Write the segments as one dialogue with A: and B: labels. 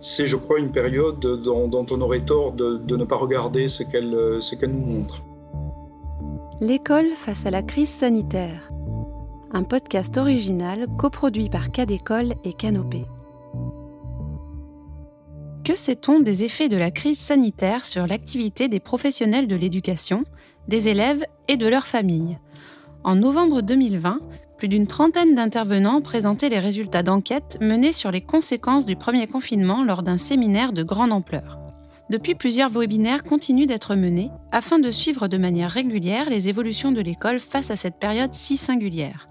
A: c'est, je crois, une période dont, on aurait tort de, ne pas regarder ce qu'elle, ce qu'elle nous montre.
B: L'école face à la crise sanitaire. Un podcast original coproduit par Cadécole et Canopée. Que sait-on des effets de la crise sanitaire sur l'activité des professionnels de l'éducation, des élèves et de leurs familles? En novembre 2020, plus d'une trentaine d'intervenants présentaient les résultats d'enquêtes menées sur les conséquences du premier confinement lors d'un séminaire de grande ampleur. Depuis, plusieurs webinaires continuent d'être menés afin de suivre de manière régulière les évolutions de l'école face à cette période si singulière.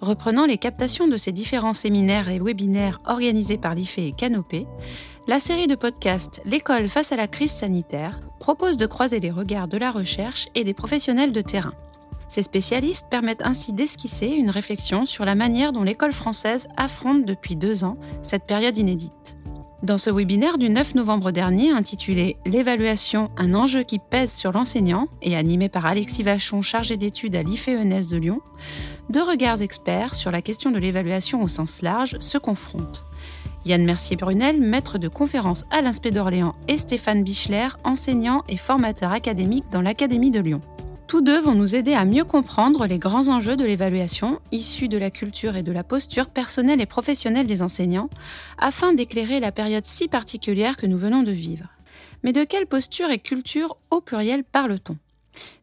B: Reprenant les captations de ces différents séminaires et webinaires organisés par l'IFE et Canopé, la série de podcasts L'école face à la crise sanitaire propose de croiser les regards de la recherche et des professionnels de terrain. Ces spécialistes permettent ainsi d'esquisser une réflexion sur la manière dont l'école française affronte depuis deux ans cette période inédite. Dans ce webinaire du 9 novembre dernier intitulé L'évaluation, un enjeu qui pèse sur l'enseignant et animé par Alexis Vachon, chargé d'études à l'IFE-ENS de Lyon, deux regards experts sur la question de l'évaluation au sens large se confrontent. Yann Mercier-Brunel, maître de conférence à l'Inspé d'Orléans, et Stéphane Bichler, enseignant et formateur académique dans l'Académie de Lyon. Tous deux vont nous aider à mieux comprendre les grands enjeux de l'évaluation, issus de la culture et de la posture personnelle et professionnelle des enseignants, afin d'éclairer la période si particulière que nous venons de vivre. Mais de quelle posture et culture au pluriel parle-t-on?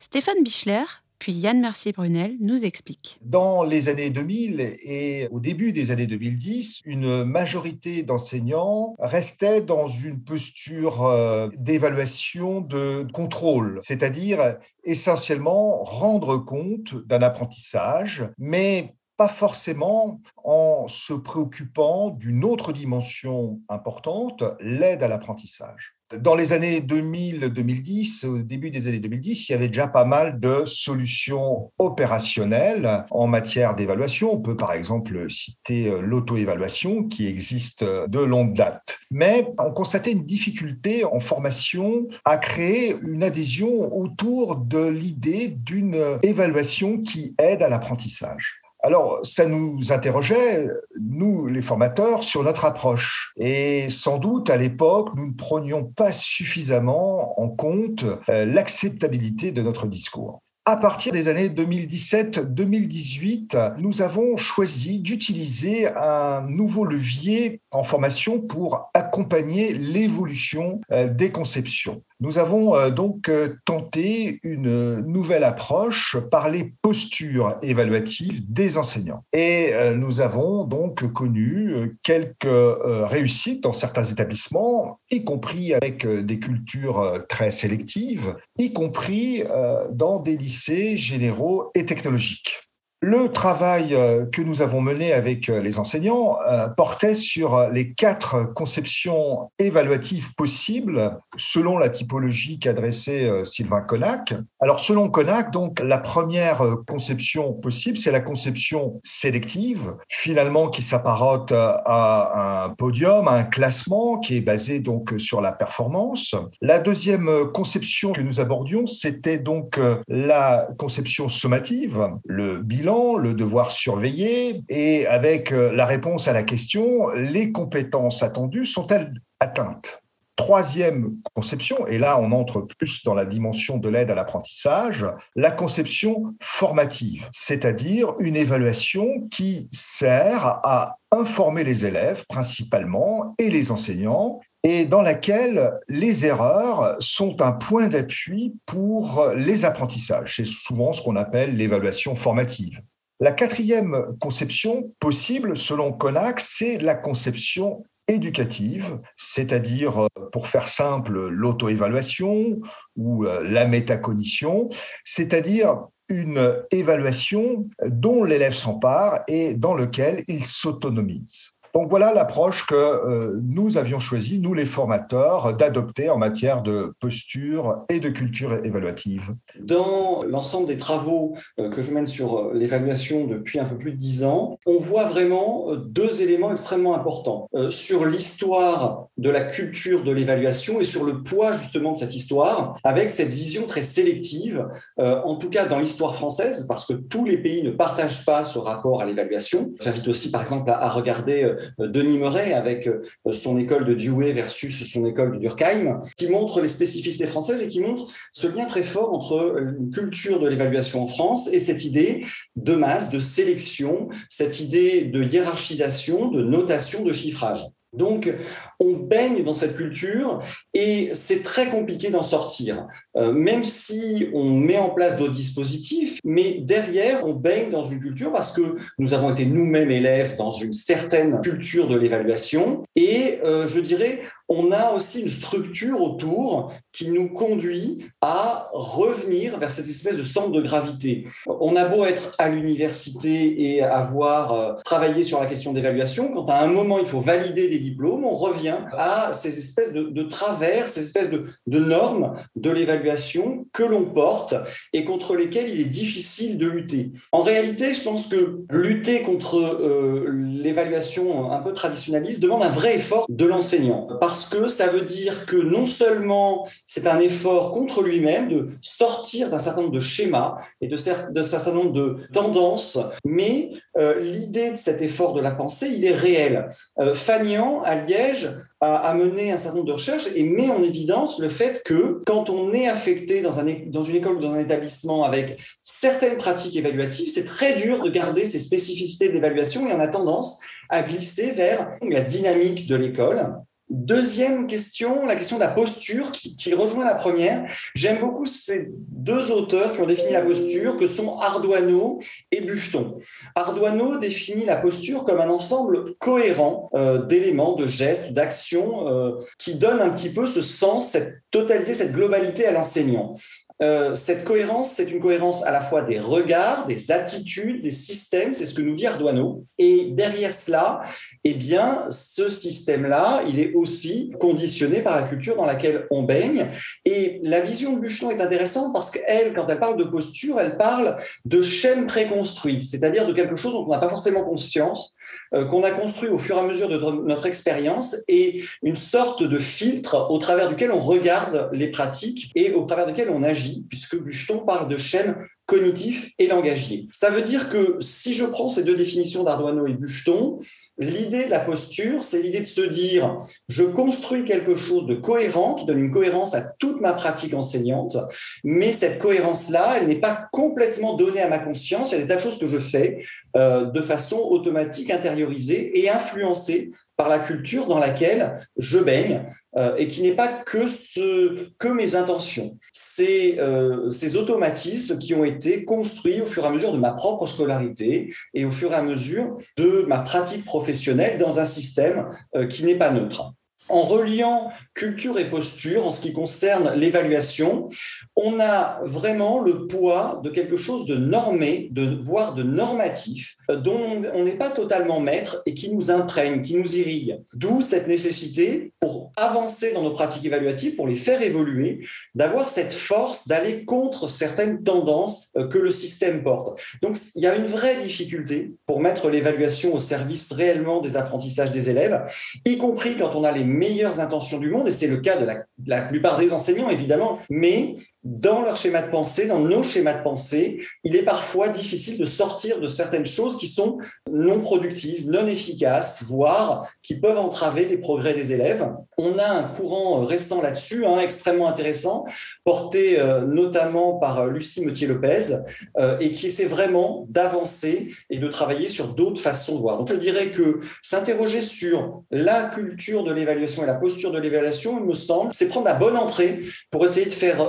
B: Stéphane Bichler, puis Yann Mercier-Brunel nous explique.
C: Dans les années 2000 et au début des années 2010, une majorité d'enseignants restait dans une posture euh, d'évaluation de contrôle, c'est-à-dire essentiellement rendre compte d'un apprentissage, mais pas forcément en se préoccupant d'une autre dimension importante, l'aide à l'apprentissage. Dans les années 2000-2010, au début des années 2010, il y avait déjà pas mal de solutions opérationnelles en matière d'évaluation. On peut par exemple citer euh, l'auto-évaluation qui existe de longue date. Mais on constatait une difficulté en formation à créer une adhésion autour de l'idée d'une évaluation qui aide à l'apprentissage. Alors, ça nous interrogeait, nous, les formateurs, sur notre approche. Et sans doute, à l'époque, nous ne prenions pas suffisamment en compte euh, l'acceptabilité de notre discours. À partir des années 2017-2018, nous avons choisi d'utiliser un nouveau levier en formation pour accompagner l'évolution euh, des conceptions. Nous avons euh, donc euh, tenté une nouvelle approche par les postures évaluatives des enseignants. Et nous avons donc connu quelques réussites dans certains établissements, y compris avec des cultures très sélectives, y compris dans des lycées généraux et technologiques. Le travail euh, que nous avons mené avec euh, les enseignants euh, portait sur les quatre conceptions évaluatives possibles selon la typologie qu'adressait Sylvain Connac. Alors selon Connac, donc la première conception possible, c'est la conception sélective, finalement qui s'apparente à un podium, à un classement qui est basé donc sur la performance. La deuxième conception que nous abordions, c'était donc la conception sommative, le bilan le devoir surveiller, et avec euh, la réponse à la question, les compétences attendues sont-elles atteintes? Troisième conception, et là on entre plus dans la dimension de l'aide à l'apprentissage, la conception formative, c'est-à-dire une évaluation qui sert à informer les élèves principalement et les enseignants et dans laquelle les erreurs sont un point d'appui pour les apprentissages. C'est souvent ce qu'on appelle l'évaluation formative. La quatrième conception possible, selon Connac, c'est la conception éducative, c'est-à-dire, euh, pour faire simple, l'auto-évaluation ou euh, la métacognition, c'est-à-dire une évaluation dont l'élève s'empare et dans lequel il s'autonomise. Donc voilà l'approche que euh, nous avions choisi, nous les formateurs, d'adopter en matière de posture et de culture évaluative.
D: Dans l'ensemble des travaux euh, que je mène sur euh, l'évaluation depuis un peu plus de dix ans, on voit vraiment deux éléments extrêmement importants sur l'histoire de la culture de l'évaluation et sur le poids justement de cette histoire, avec cette vision très sélective, en tout cas dans l'histoire française, parce que tous les pays ne partagent pas ce rapport à l'évaluation. J'invite aussi par exemple à regarder Denis Murray avec son école de Dewey versus son école de Durkheim, qui montre les spécificités françaises et qui montre ce lien très fort entre une culture de l'évaluation en France et cette idée de masse, de sélection, cette idée de hiérarchisation, de notation, de chiffrage. Donc, on baigne dans cette culture et c'est très compliqué d'en sortir, euh, même si on met en place d'autres dispositifs, mais derrière, on baigne dans une culture parce que nous avons été nous-mêmes élèves dans une certaine culture de l'évaluation. Et euh, je dirais, on a aussi une structure autour qui nous conduit à revenir vers cette espèce de centre de gravité. On a beau être à l'université et avoir euh, travaillé sur la question d'évaluation, quand à un moment il faut valider des diplômes, on revient à ces espèces de, travers, ces espèces de, normes de l'évaluation que l'on porte et contre lesquelles il est difficile de lutter. En réalité, je pense que lutter contre euh, l'évaluation un peu traditionnaliste demande un vrai effort de l'enseignant parce que ça veut dire que non seulement c'est un effort contre lui-même de sortir d'un certain nombre de schémas et de d'un certain nombre de tendances, mais euh, l'idée de cet effort de la pensée, il est réel. Euh, Fagnan, à Liège, a, mené un certain nombre de recherches et met en évidence le fait que quand on est affecté dans, dans une école ou dans un établissement avec certaines pratiques évaluatives, c'est très dur de garder ces spécificités d'évaluation et on a tendance à glisser vers la dynamique de l'école Deuxième question, la question de la posture qui, rejoint la première. J'aime beaucoup ces deux auteurs qui ont défini la posture, que sont Ardoineau et Bucheton. Ardoineau définit la posture comme un ensemble cohérent euh, d'éléments, de gestes, d'actions euh, qui donnent un petit peu ce sens, cette totalité, cette globalité à l'enseignant. Euh, cette cohérence, c'est une cohérence à la fois des regards, des attitudes, des systèmes, c'est ce que nous dit Arduino. Et derrière cela, eh bien, ce système-là, il est aussi conditionné par la culture dans laquelle on baigne. Et la vision de Bucheton est intéressante parce qu'elle, quand elle parle de posture, elle parle de chaînes préconstruits, c'est-à-dire de quelque chose dont on n'a pas forcément conscience, qu'on a construit au fur et à mesure de notre expérience et une sorte de filtre au travers duquel on regarde les pratiques et au travers duquel on agit, puisque Bucheton parle de chaînes cognitif et langagier. Ça veut dire que si je prends ces deux définitions d'Arduino et Bucheton, l'idée de la posture, c'est l'idée de se dire, je construis quelque chose de cohérent, qui donne une cohérence à toute ma pratique enseignante, mais cette cohérence-là, elle n'est pas complètement donnée à ma conscience, il y a des tas de choses que je fais euh, de façon automatique, intériorisée et influencée par la culture dans laquelle je baigne. Euh, et qui n'est pas que, mes intentions. C'est euh, ces automatismes qui ont été construits au fur et à mesure de ma propre scolarité et au fur et à mesure de ma pratique professionnelle dans un système euh, qui n'est pas neutre. En reliant culture et posture en ce qui concerne l'évaluation, on a vraiment le poids de quelque chose de normé, de, voire de normatif, euh, dont on n'est pas totalement maître et qui nous imprègne, qui nous irrigue. D'où cette nécessité, pour avancer dans nos pratiques évaluatives, pour les faire évoluer, d'avoir cette force d'aller contre certaines tendances euh, que le système porte. Donc il y a une vraie difficulté pour mettre l'évaluation au service réellement des apprentissages des élèves, y compris quand on a les meilleures intentions du monde, et c'est le cas de la, plupart des enseignants évidemment, mais dans leur schéma de pensée, dans nos schémas de pensée, il est parfois difficile de sortir de certaines choses qui sont non productives, non efficaces, voire qui peuvent entraver les progrès des élèves. On a un courant récent là-dessus, hein, extrêmement intéressant, porté euh, notamment par euh, Lucie Metier-Lopez, euh, et qui essaie vraiment d'avancer et de travailler sur d'autres façons de voir. Donc je dirais que s'interroger sur la culture de l'évaluation et la posture de l'évaluation, il me semble, c'est prendre la bonne entrée pour essayer de faire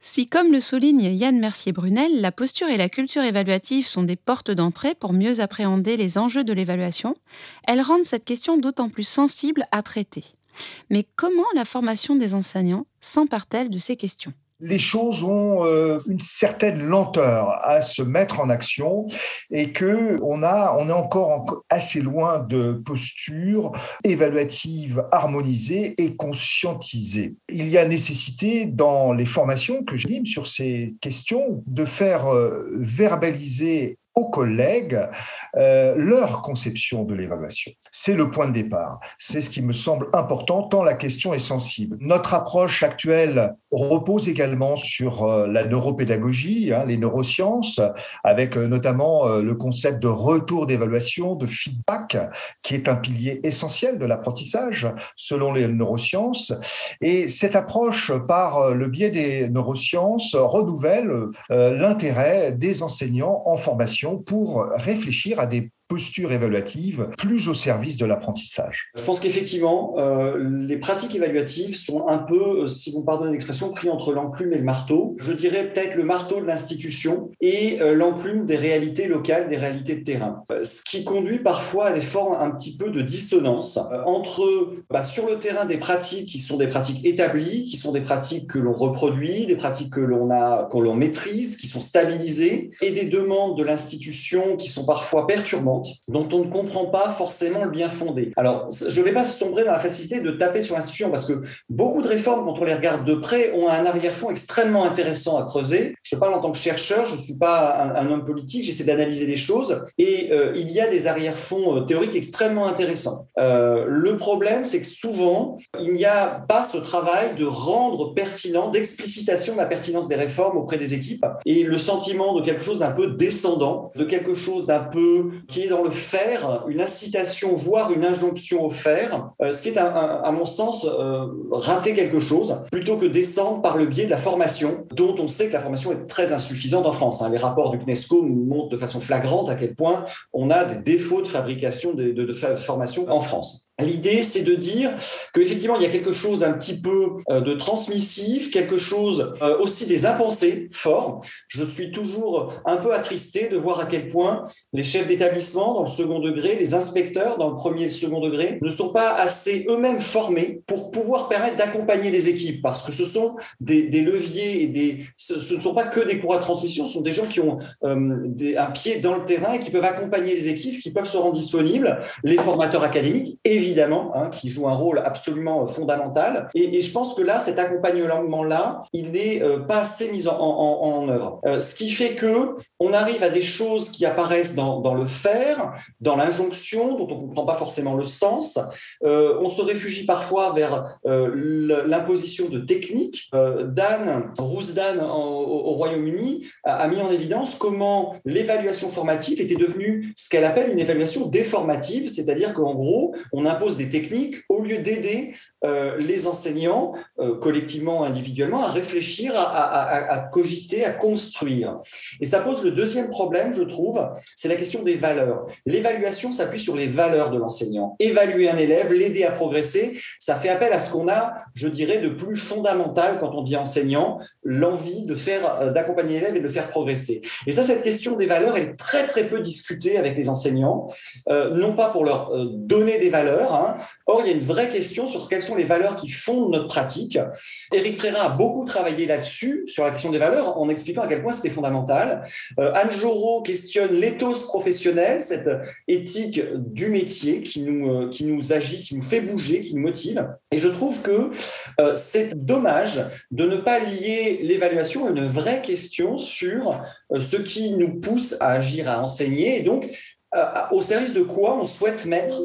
B: Si, comme le souligne Yann Mercier-Brunel, la posture et la culture évaluative sont des portes d'entrée pour mieux appréhender les enjeux de l'évaluation, elles rendent cette question d'autant plus sensible à traiter. Mais comment la formation des enseignants s'empare-t-elle de ces questions?
C: Les choses ont euh, une certaine lenteur à se mettre en action et que on a on est encore assez loin de postures évaluatives harmonisées et conscientisées. Il y a nécessité dans les formations que j'anime sur ces questions de faire euh, verbaliser aux collègues euh, leur conception de l'évaluation. C'est le point de départ. C'est ce qui me semble important tant la question est sensible. Notre approche actuelle repose également sur euh, la neuropédagogie, hein, les neurosciences, avec euh, notamment le concept de retour d'évaluation, de feedback, qui est un pilier essentiel de l'apprentissage selon les neurosciences. Et cette approche, par le biais des neurosciences, renouvelle l'intérêt des enseignants en formation pour réfléchir à des posture évaluative plus au service de l'apprentissage
D: Je pense qu'effectivement, euh, les pratiques évaluatives sont un peu, euh, si vous me pardonnez l'expression, pris entre l'enclume et le marteau. Je dirais peut-être le marteau de l'institution et euh, l'enclume des réalités locales, des réalités de terrain. ce qui conduit parfois à des formes un petit peu de dissonance entre, bah, sur le terrain, des pratiques qui sont des pratiques établies, qui sont des pratiques que l'on reproduit, des pratiques que l'on a, qu'on l'on maîtrise, qui sont stabilisées, et des demandes de l'institution qui sont parfois perturbantes dont on ne comprend pas forcément le bien fondé. Alors, je ne vais pas sombrer dans la facilité de taper sur l'institution parce que beaucoup de réformes, quand on les regarde de près, ont un arrière-fond extrêmement intéressant à creuser. Je parle en tant que chercheur, je ne suis pas un, homme politique, j'essaie d'analyser les choses et euh, il y a des arrière-fonds euh, théoriques extrêmement intéressants. Euh, le problème, c'est que souvent, il n'y a pas ce travail de rendre pertinent, d'explicitation de la pertinence des réformes auprès des équipes et le sentiment de quelque chose d'un peu descendant, de quelque chose d'un peu qui dans le faire, une incitation, voire une injonction au faire, euh, ce qui est, à mon sens, euh, rater quelque chose, plutôt que descendre par le biais de la formation, dont on sait que la formation est très insuffisante en France. Hein. Les rapports du CNESCO montrent de façon flagrante à quel point on a des défauts de fabrication de formation en France. L'idée, c'est de dire qu'effectivement, il y a quelque chose un petit peu euh, de transmissif, quelque chose euh, aussi des impensés forts. Je suis toujours un peu attristé de voir à quel point les chefs d'établissement dans le second degré, les inspecteurs dans le premier et le second degré, ne sont pas assez eux-mêmes formés pour pouvoir permettre d'accompagner les équipes, parce que ce sont des, leviers et des, ce, ne sont pas que des cours à transmission, ce sont des gens qui ont euh, un pied dans le terrain et qui peuvent accompagner les équipes, qui peuvent se rendre disponibles, les formateurs académiques, évidemment évidemment, hein, qui joue un rôle absolument euh, fondamental. Et, je pense que là, cet accompagnement-là, il n'est euh, pas assez mis en, œuvre. Euh, ce qui fait que on arrive à des choses qui apparaissent dans, le faire, dans l'injonction, dont on ne comprend pas forcément le sens. on se réfugie parfois vers l'imposition de techniques. Dan, Rousdan au, au Royaume-Uni a mis en évidence comment l'évaluation formative était devenue ce qu'elle appelle une évaluation déformative, c'est-à-dire qu'en gros, on impose des techniques au lieu d'aider euh, les enseignants, euh, collectivement, individuellement, à réfléchir, à, cogiter, à construire. Et ça pose le deuxième problème, je trouve, c'est la question des valeurs. L'évaluation s'appuie sur les valeurs de l'enseignant. Évaluer un élève, l'aider à progresser, ça fait appel à ce qu'on a, je dirais, de plus fondamental quand on dit enseignant, l'envie de faire, euh, d'accompagner l'élève et de le faire progresser. Et ça, cette question des valeurs est très très peu discutée avec les enseignants, non pas pour leur donner des valeurs. Hein. Or, il y a une vraie question sur quelles sont les valeurs qui fondent notre pratique. Éric Préra a beaucoup travaillé là-dessus, sur la question des valeurs, en expliquant à quel point c'était fondamental. Euh, Anne Jorot questionne l'éthos professionnel, cette éthique du métier qui nous, euh, qui nous agit, qui nous fait bouger, qui nous motive. Et je trouve que euh, c'est dommage de ne pas lier l'évaluation à une vraie question sur ce qui nous pousse à agir, à enseigner, et donc au service de quoi on souhaite mettre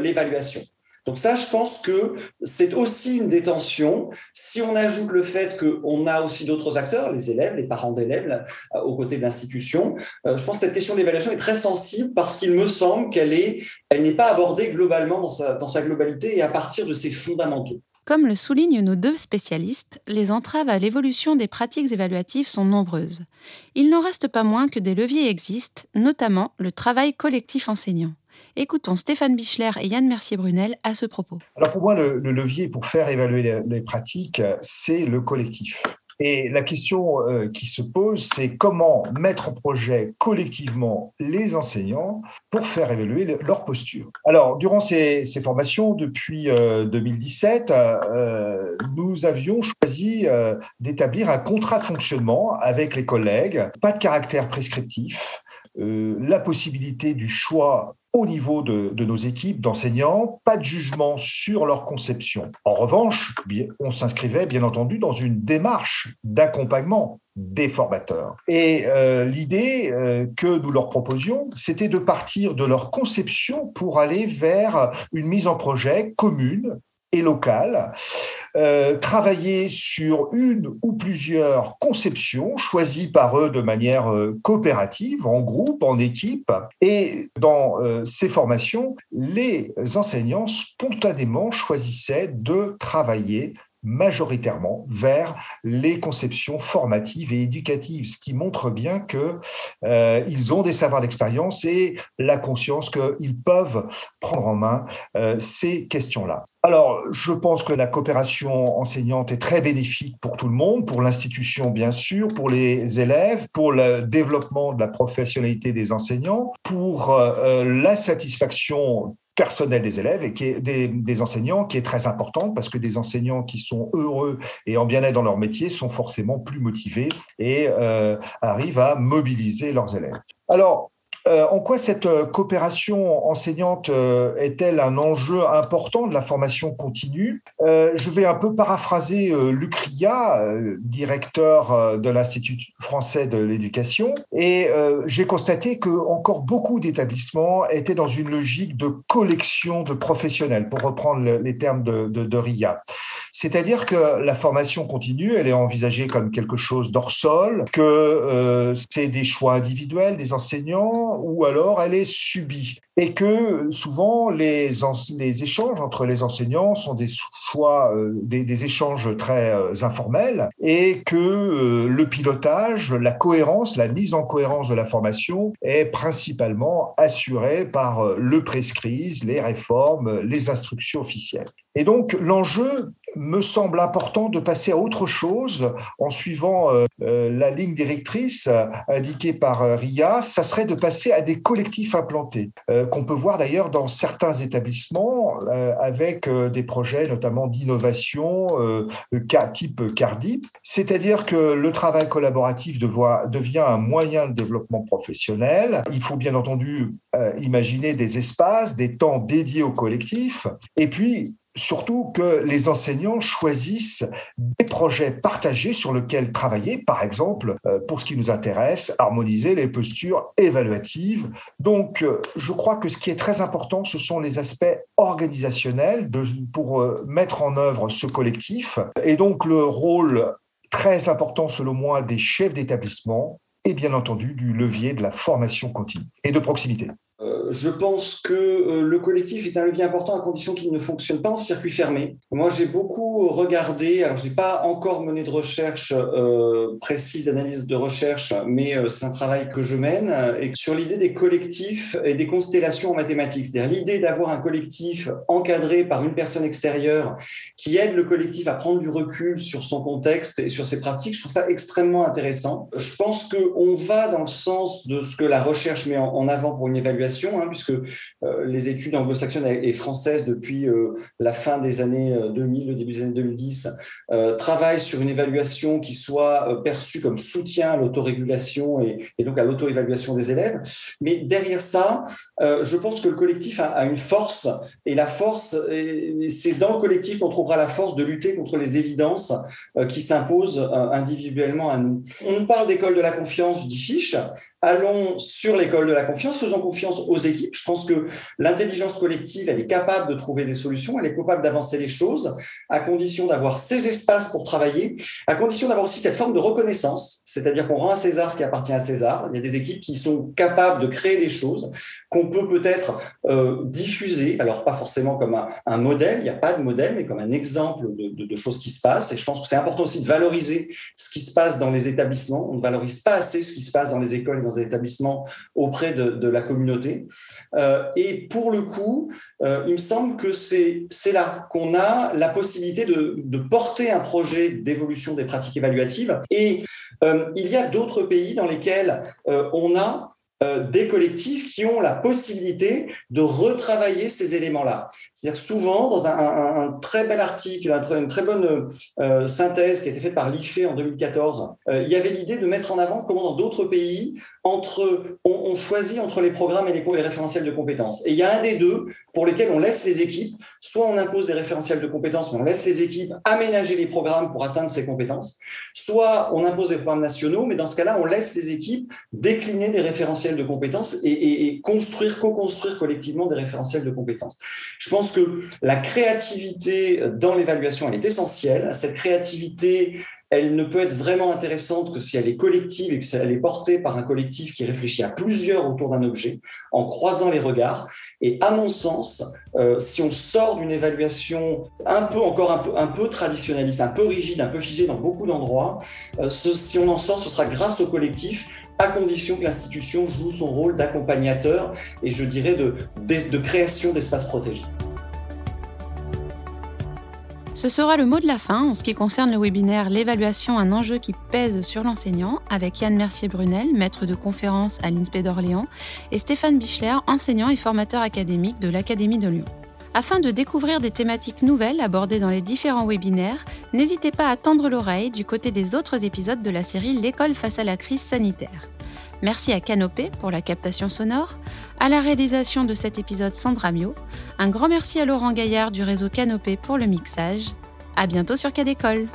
D: l'évaluation? Donc ça, je pense que c'est aussi une détention. Si on ajoute le fait qu'on a aussi d'autres acteurs, les élèves, les parents d'élèves, euh, aux côtés de l'institution, euh, je pense que cette question d'évaluation est très sensible parce qu'il me semble qu'elle est, elle n'est pas abordée globalement dans sa globalité et à partir de ses fondamentaux.
B: Comme le soulignent nos deux spécialistes, les entraves à l'évolution des pratiques évaluatives sont nombreuses. Il n'en reste pas moins que des leviers existent, notamment le travail collectif enseignant. Écoutons Stéphane Bichler et Yann Mercier-Brunel à ce propos.
C: Alors pour moi, le, levier pour faire évaluer les, pratiques, c'est le collectif. Et la question euh, qui se pose, c'est comment mettre en projet collectivement les enseignants pour faire évaluer leur posture. Alors, durant ces, formations, depuis 2017, euh, euh, nous avions choisi d'établir un contrat de fonctionnement avec les collègues, pas de caractère prescriptif, la possibilité du choix au niveau de, nos équipes d'enseignants, pas de jugement sur leur conception. En revanche, on s'inscrivait bien entendu dans une démarche d'accompagnement des formateurs. Et euh, l'idée euh, que nous leur proposions, c'était de partir de leur conception pour aller vers une mise en projet commune et locale, euh, travailler sur une ou plusieurs conceptions choisies par eux de manière coopérative, en groupe, en équipe. Et dans ces formations, les enseignants spontanément choisissaient de travailler majoritairement vers les conceptions formatives et éducatives, ce qui montre bien que euh, ils ont des savoirs d'expérience et la conscience qu'ils peuvent prendre en main euh, ces questions-là. Alors, je pense que la coopération enseignante est très bénéfique pour tout le monde, pour l'institution bien sûr, pour les élèves, pour le développement de la professionnalité des enseignants, pour euh, la satisfaction personnel des élèves et qui est des, enseignants qui est très importante parce que des enseignants qui sont heureux et en bien-être dans leur métier sont forcément plus motivés et euh, arrivent à mobiliser leurs élèves. Alors, euh, en quoi cette euh, coopération enseignante euh, est-elle un enjeu important de la formation continue? Je vais un peu paraphraser Luc Ria, directeur de l'Institut français de l'éducation, et j'ai constaté que encore beaucoup d'établissements étaient dans une logique de collection de professionnels, pour reprendre les termes de, de Ria. C'est-à-dire que la formation continue, elle est envisagée comme quelque chose d'hors sol, que euh, c'est des choix individuels des enseignants, ou alors elle est subie et que souvent les, échanges entre les enseignants sont des choix, euh, des, échanges très euh, informels et que le pilotage, la cohérence, la mise en cohérence de la formation est principalement assurée par le prescrise, les réformes, les instructions officielles. Et donc l'enjeu me semble important de passer à autre chose en suivant la ligne directrice indiquée par RIA, ça serait de passer à des collectifs implantés euh, qu'on peut voir d'ailleurs dans certains établissements euh, avec euh, des projets notamment d'innovation type CARDIP. C'est-à-dire que le travail collaboratif devient un moyen de développement professionnel. Il faut bien entendu imaginer des espaces, des temps dédiés au collectif. Et puis, surtout que les enseignants choisissent des projets partagés sur lesquels travailler, par exemple, euh, pour ce qui nous intéresse, harmoniser les postures évaluatives. Donc, euh, je crois que ce qui est très important, ce sont les aspects organisationnels pour euh, mettre en œuvre ce collectif. Et donc, le rôle très important, selon moi, des chefs d'établissement et bien entendu du levier de la formation continue et de proximité.
D: Euh, je pense que euh, le collectif est un levier important à condition qu'il ne fonctionne pas en circuit fermé. Moi, j'ai beaucoup regardé, alors je n'ai pas encore mené de recherche euh, précise, d'analyse de recherche, mais c'est un travail que je mène, et sur l'idée des collectifs et des constellations en mathématiques. C'est-à-dire l'idée d'avoir un collectif encadré par une personne extérieure qui aide le collectif à prendre du recul sur son contexte et sur ses pratiques. Je trouve ça extrêmement intéressant. Je pense qu'on va dans le sens de ce que la recherche met en avant pour une évaluation Hein, puisque euh, les études anglo-saxonnes et françaises depuis euh, la fin des années 2000, euh, le début des années 2010, travaillent sur une évaluation qui soit perçue comme soutien à l'autorégulation et, donc à l'auto-évaluation des élèves. Mais derrière ça, je pense que le collectif a, une force, et la force, c'est dans le collectif qu'on trouvera la force de lutter contre les évidences qui s'imposent individuellement à nous. On parle d'école de la confiance, je dis chiche, allons sur l'école de la confiance, faisons confiance aux équipes. Je pense que l'intelligence collective, elle est capable de trouver des solutions, elle est capable d'avancer les choses, à condition d'avoir ces espaces pour travailler, à condition d'avoir aussi cette forme de reconnaissance, c'est-à-dire qu'on rend à César ce qui appartient à César. Il y a des équipes qui sont capables de créer des choses qu'on peut peut-être euh, diffuser, alors pas forcément comme un, modèle, il n'y a pas de modèle, mais comme un exemple de, choses qui se passent. Et je pense que c'est important aussi de valoriser ce qui se passe dans les établissements. On ne valorise pas assez ce qui se passe dans les écoles et dans établissements auprès de, la communauté. Euh, et pour le coup, euh, il me semble que c'est là qu'on a la possibilité de, de porter un projet d'évolution des pratiques évaluatives. Et euh, il y a d'autres pays dans lesquels on a des collectifs qui ont la possibilité de retravailler ces éléments-là. C'est-à-dire souvent, dans un, très bel article, une très bonne euh, synthèse qui a été faite par l'IFE en 2014, euh, il y avait l'idée de mettre en avant comment dans d'autres pays, entre, on, choisit entre les programmes et les, les référentiels de compétences. Et il y a un des deux pour lesquels on laisse les équipes, soit on impose des référentiels de compétences, mais on laisse les équipes aménager les programmes pour atteindre ces compétences, soit on impose des programmes nationaux, mais dans ce cas-là, on laisse les équipes décliner des référentiels de compétences et, et construire, co-construire collectivement des référentiels de compétences. Je pense que la créativité dans l'évaluation, elle est essentielle. Cette créativité, elle ne peut être vraiment intéressante que si elle est collective et que si elle est portée par un collectif qui réfléchit à plusieurs autour d'un objet, en croisant les regards. Et à mon sens, euh, si on sort d'une évaluation un peu encore un peu, un peu traditionnaliste, un peu rigide, un peu figée dans beaucoup d'endroits, euh, si on en sort, ce sera grâce au collectif à condition que l'institution joue son rôle d'accompagnateur et je dirais de, de création d'espaces protégés.
B: Ce sera le mot de la fin en ce qui concerne le webinaire L'évaluation, un enjeu qui pèse sur l'enseignant, avec Yann Mercier-Brunel, maître de conférence à l'INSPE d'Orléans, et Stéphane Bichler, enseignant et formateur académique de l'Académie de Lyon. Afin de découvrir des thématiques nouvelles abordées dans les différents webinaires, n'hésitez pas à tendre l'oreille du côté des autres épisodes de la série L'école face à la crise sanitaire. Merci à Canopé pour la captation sonore, à la réalisation de cet épisode Sandra Mio, un grand merci à Laurent Gaillard du réseau Canopé pour le mixage. À bientôt sur Cadécole.